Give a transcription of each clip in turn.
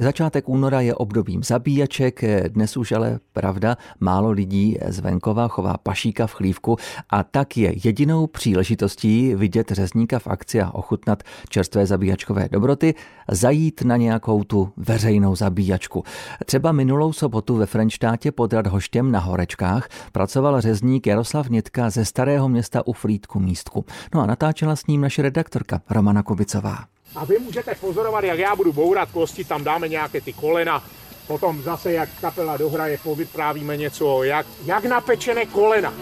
Začátek února je obdobím zabíjaček, dnes už ale pravda, málo lidí z venkova chová pašíka v chlívku a tak je jedinou příležitostí vidět řezníka v akci a ochutnat čerstvé zabíjačkové dobroty, zajít na nějakou tu veřejnou zabíjačku. Třeba minulou sobotu ve Frenštátě pod Radhoštěm na Horečkách pracoval řezník Jaroslav Nitka ze Starého města u Frýdku místku. No a natáčela s ním naše redaktorka Romana Kubicová. A vy můžete pozorovat, jak já budu bourat kosti, tam dáme nějaké ty kolena, potom zase, jak kapela dohraje, povyprávíme něco, jak, jak napečené kolena.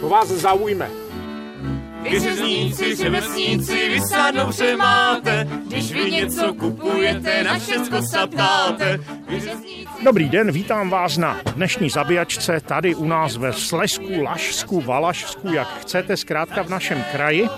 To vás zaujme. Vy řezníci, řemesníci, vy snadno máte, když vy něco kupujete, na všecko se ptáte. Dobrý den, vítám vás na dnešní zabíjačce tady u nás ve Slesku, Lašsku, Valašsku, jak chcete, zkrátka v našem kraji.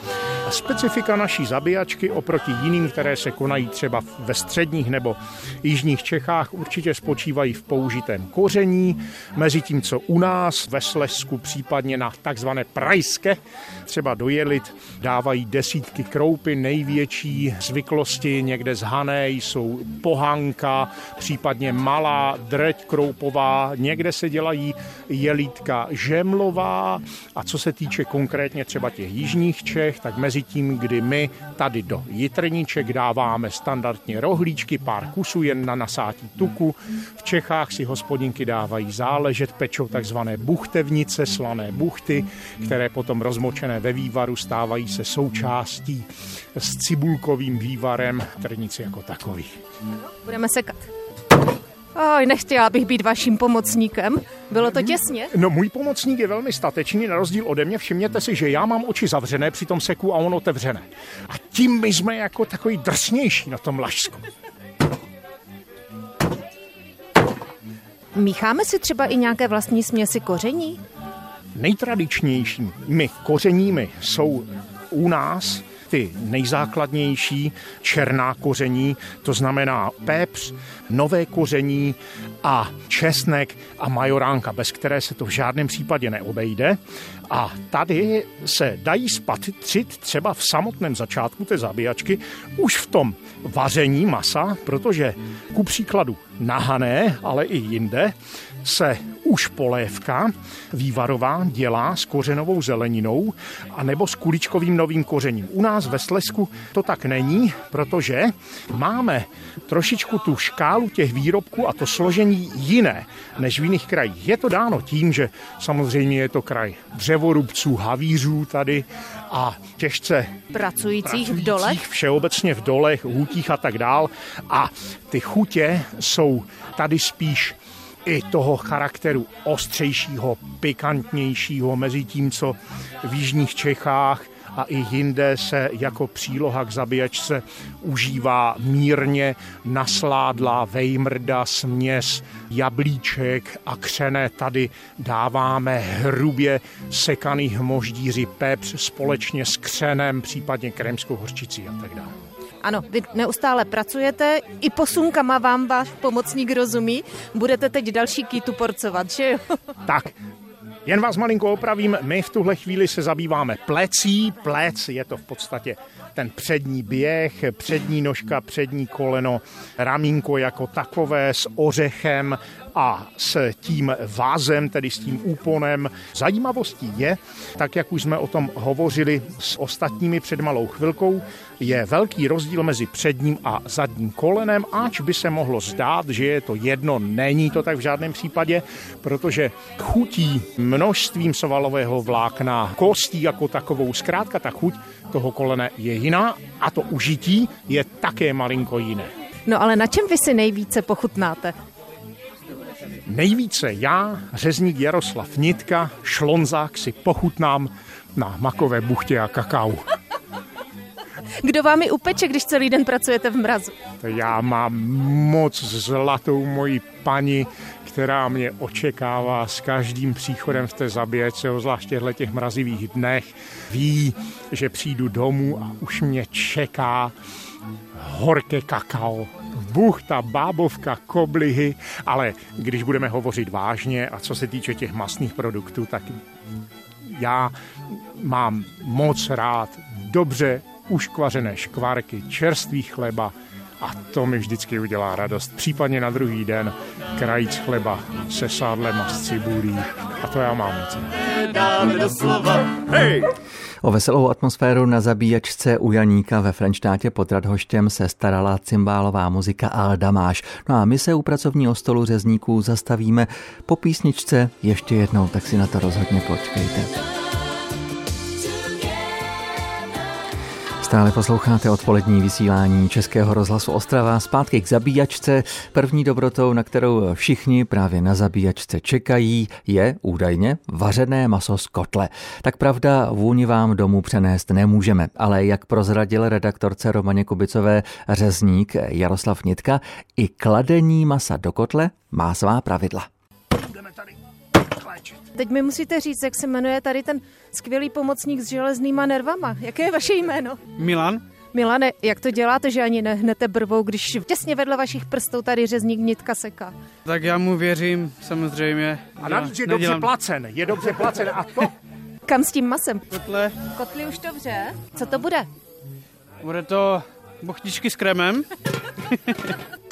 Specifika naší zabíjačky oproti jiným, které se konají třeba ve středních nebo jižních Čechách, určitě spočívají v použitém koření, mezi tím, co u nás ve Slesku, případně na takzvané prajské, třeba do jelit, dávají desítky kroupy, největší zvyklosti někde z Hané jsou pohanka, případně malá drť kroupová, někde se dělají jelítka žemlová. A co se týče konkrétně třeba těch jižních Čech, tak mezi tím, kdy my tady do jitrníček dáváme standardně rohlíčky, pár kusů jen na nasátí tuku. V Čechách si hospodinky dávají záležet, pečou takzvané buchtevnice, slané buchty, které potom rozmočené ve vývaru stávají se součástí s cibulkovým vývarem trnici jako takový. Budeme sekat. Oj, nechtěla bych být vaším pomocníkem. Bylo to těsně? No, můj pomocník je velmi statečný, na rozdíl ode mě. Všimněte si, že já mám oči zavřené při tom seku a on otevřené. A tím my jsme jako takový drsnější na tom lažsku. Mícháme si třeba i nějaké vlastní směsi koření? Nejtradičnějšími kořeními jsou u nás ty nejzákladnější černá koření, to znamená pepř, nové koření a česnek a majoránka, bez které se to v žádném případě neobejde. A tady se dají spatřit třeba v samotném začátku té zabíjačky už v tom vaření masa, protože ku příkladu nahané, ale i jinde, se už polévka vývarová dělá s kořenovou zeleninou a nebo s kuličkovým novým kořením. U nás ve Slesku to tak není, protože máme trošičku tu škálu těch výrobků a to složení jiné než v jiných krajích. Je to dáno tím, že samozřejmě je to kraj dřevorubců, havířů tady a těžce pracujících, pracujících v dolech? Všeobecně v dolech, hutích a tak dál. A ty chutě jsou tady spíš i toho charakteru ostřejšího, pikantnějšího mezi tím, co v jižních Čechách a i jinde se jako příloha k zabíjačce užívá mírně nasládlá vejmrda, směs, jablíček a křené. Tady dáváme hrubě sekaný hmoždíři pepř společně s křenem, případně krémskou hořčicí a tak dále. Ano, vy neustále pracujete, i posunkama vám váš pomocník rozumí. Budete teď další kýtu porcovat, že jo? Tak, jen vás malinko opravím, my v tuhle chvíli se zabýváme plecí. Plec je to v podstatě ten přední běh, přední nožka, přední koleno, ramínko jako takové s ořechem a s tím vázem, tedy s tím úponem. Zajímavostí je, tak jak už jsme o tom hovořili s ostatními před malou chvilkou, je velký rozdíl mezi předním a zadním kolenem, ač by se mohlo zdát, že je to jedno, není to tak v žádném případě, protože chutí množstvím svalového vlákna, kostí jako takovou, zkrátka ta chuť toho kolene je jiná a to užití je také malinko jiné. No ale na čem vy si nejvíce pochutnáte? Nejvíce já, řezník Jaroslav Nitka, šlonzák si pochutnám na makové buchtě a kakao. Kdo vám ji upeče, když celý den pracujete v mrazu? Já mám moc zlatou moji paní, která mě očekává s každým příchodem v té zabíjece, zvláště v těch mrazivých dnech. Ví, že přijdu domů a už mě čeká horké kakao, buchta, bábovka, koblihy, ale když budeme hovořit vážně a co se týče těch masných produktů, tak já mám moc rád dobře uškvařené škvárky, čerstvý chleba A to mi vždycky udělá radost. Případně na druhý den krajíc chleba se sádlem a s cibulí. A to já mám moc. Hej! O veselou atmosféru na zabíjačce u Janíka ve Frenštátě pod Radhoštěm se starala cymbálová muzika Alda Máš. No a my se u pracovního stolu řezníků zastavíme po písničce ještě jednou, tak si na to rozhodně počkejte. Stále posloucháte odpolední vysílání Českého rozhlasu Ostrava zpátky k zabíjačce. První dobrotou, na kterou všichni právě na zabíjačce čekají, je údajně vařené maso z kotle. Tak pravda, vůni vám domů přenést nemůžeme, ale jak prozradil redaktorce Romaně Kubicové řezník Jaroslav Nitka, i kladení masa do kotle má svá pravidla. Kléčet. Teď mi musíte říct, jak se jmenuje tady ten skvělý pomocník s železnýma nervama. Jaké je vaše jméno? Milan? Milane, jak to děláte, že ani nehnete brvou, když těsně vedle vašich prstů tady řezník nitka seká? Tak já mu věřím, samozřejmě. A navíc je dobře placen. Je dobře placen. A to Kam s tím masem? Kotle, Kotli už dobře. Co to bude? bude to bochtičky s kremem.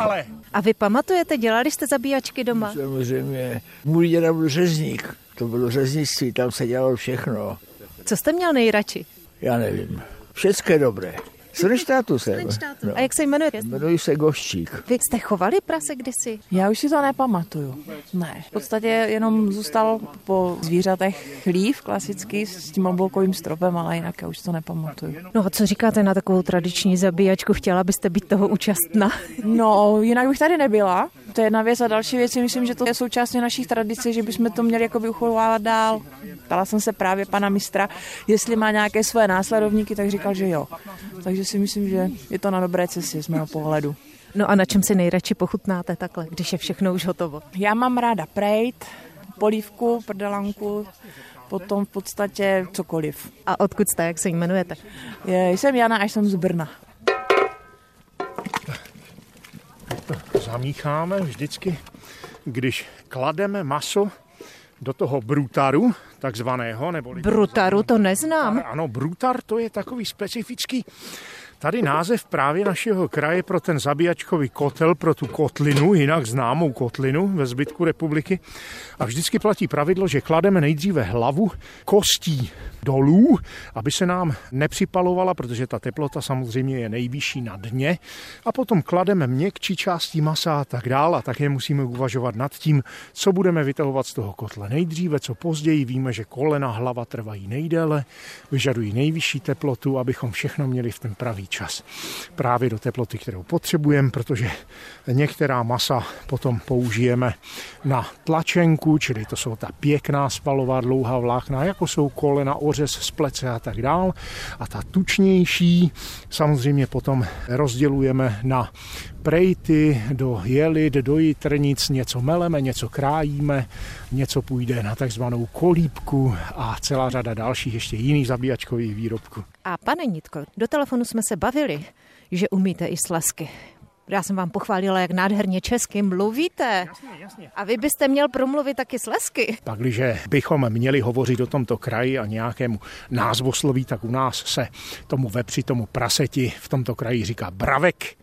ale A vy pamatujete, dělali jste zabíjačky doma? Samozřejmě. Můj děda byl řezník. To bylo řeznictví, tam se dělalo všechno. Co jste měl nejradši? Já nevím. Všecko je dobré. Z Frenštátu jsem. No. A jak se jmenujete? Jmenuji se Goščík. Vy jste chovali prase kdysi? Já už si to nepamatuju. Ne. V podstatě jenom zůstal po zvířatech chlív klasický s tím obloukovým stropem, ale jinak já už to nepamatuju. No a co říkáte na takovou tradiční zabíjačku? Chtěla byste být toho účastna? No, jinak bych tady nebyla. To je jedna věc a další věc si myslím, že to je součástí našich tradicí, že bychom to měli jakoby uchovávat dál. Ptala jsem se právě pana mistra, jestli má nějaké své následovníky, tak říkal, že jo. Takže si myslím, že je to na dobré cestě z mého pohledu. No a na čem si nejradši pochutnáte takhle, když je všechno už hotovo? Já mám ráda prejt, polívku, prdelanku, potom v podstatě cokoliv. A odkud jste, jak se jmenujete? Je, jsem Jana a jsem z Brna. zamícháme vždycky, když klademe maso do toho brutaru, takzvaného, nebo Brutaru to neznám. Ano, brutar to je takový specifický Tady název právě našeho kraje pro ten zabíjačkový kotel, pro tu kotlinu, jinak známou kotlinu ve zbytku republiky. A vždycky platí pravidlo, že klademe nejdříve hlavu kostí dolů, aby se nám nepřipalovala, protože ta teplota samozřejmě je nejvyšší na dně. A potom klademe měkčí části masa a tak dále. A také musíme uvažovat nad tím, co budeme vytahovat z toho kotle nejdříve, co později. Víme, že kolena, hlava trvají nejdéle, vyžadují nejvyšší teplotu, abychom všechno měli v ten pravý čas. Právě do teploty, kterou potřebujeme, protože některá masa potom použijeme na tlačenku, čili to jsou ta pěkná spalová dlouhá vlákna, jako jsou kolena, ořez z plece a tak dál. A ta tučnější samozřejmě potom rozdělujeme na prejty, do jelit, do jitrnic, něco meleme, něco krájíme, něco půjde na takzvanou kolípku a celá řada dalších ještě jiných zabíjačkových výrobků. A pane Nitko, do telefonu jsme se bavili, že umíte i slesky. Já jsem vám pochválila, jak nádherně česky mluvíte. Jasně, jasně. A vy byste měl promluvit taky slesky. Pakliže bychom měli hovořit o tomto kraji a nějakému názvosloví, tak u nás se tomu vepři, tomu praseti v tomto kraji říká bravek.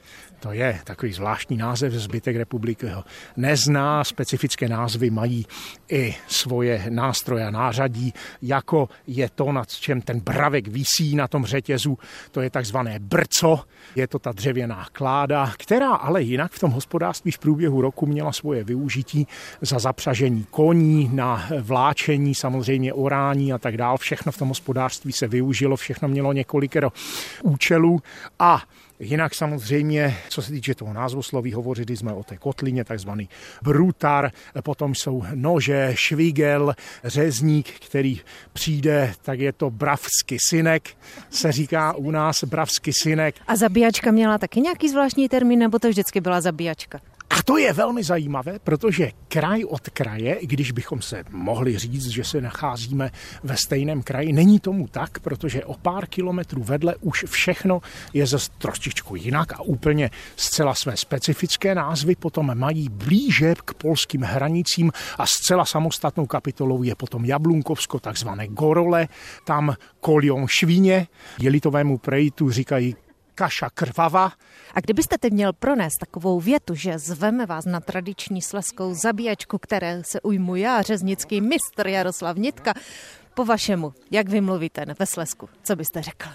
To je takový zvláštní název, zbytek republiky. Ho nezná, specifické názvy mají i svoje nástroje a nářadí, jako je to, nad čem ten bravek visí na tom řetězu, to je takzvané brco, je to ta dřevěná kláda, která ale jinak v tom hospodářství v průběhu roku měla svoje využití za zapřažení koní, na vláčení, samozřejmě orání a tak dál. Všechno v tom hospodářství se využilo, všechno mělo několikero účelů. A Jinak samozřejmě, co se týče toho názvosloví, hovořili jsme o té kotlině, takzvaný brutar, potom jsou nože, švigel, řezník, který přijde, tak je to bravsky synek, se říká u nás bravsky synek. A zabíjačka měla taky nějaký zvláštní termín, nebo to vždycky byla zabíjačka? A to je velmi zajímavé, protože kraj od kraje, i když bychom se mohli říct, že se nacházíme ve stejném kraji, není tomu tak, protože o pár kilometrů vedle už všechno je zase trošičku jinak a úplně zcela své specifické názvy potom mají blíže k polským hranicím a zcela samostatnou kapitolou je potom Jablunkovsko, takzvané Gorole, tam kolion švíně, jelitovému prejitu říkají kaša krvava. A kdybyste teď měl pronést takovou větu, že zveme vás na tradiční sleskou zabíjačku, které se ujmu já, řeznický mistr Jaroslav Nitka, po vašemu, jak vy mluvíte ve Slesku? Co byste řekl?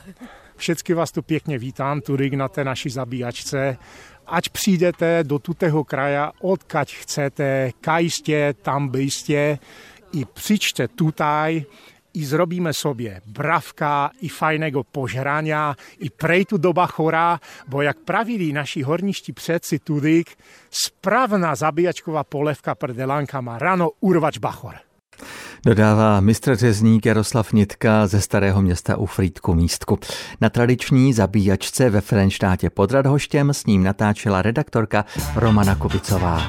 Všecky vás tu pěkně vítám, tudy na té naší zabíjačce. Ať přijdete do tutého kraja, odkaď chcete, kajste, tam byste, i přičte tutaj, i zrobíme sobě bravka, i fajného požrania, i prej tu doba chorá, bo jak pravili naši horniští předci tudyk, správná zabíjačková polevka prdelanka má rano urvač bachor. Dodává mistr řezník Jaroslav Nitka ze Starého města u Frýdku místku. Na tradiční zabíjačce ve Frenštátě pod Radhoštěm s ním natáčela redaktorka Romana Kubicová.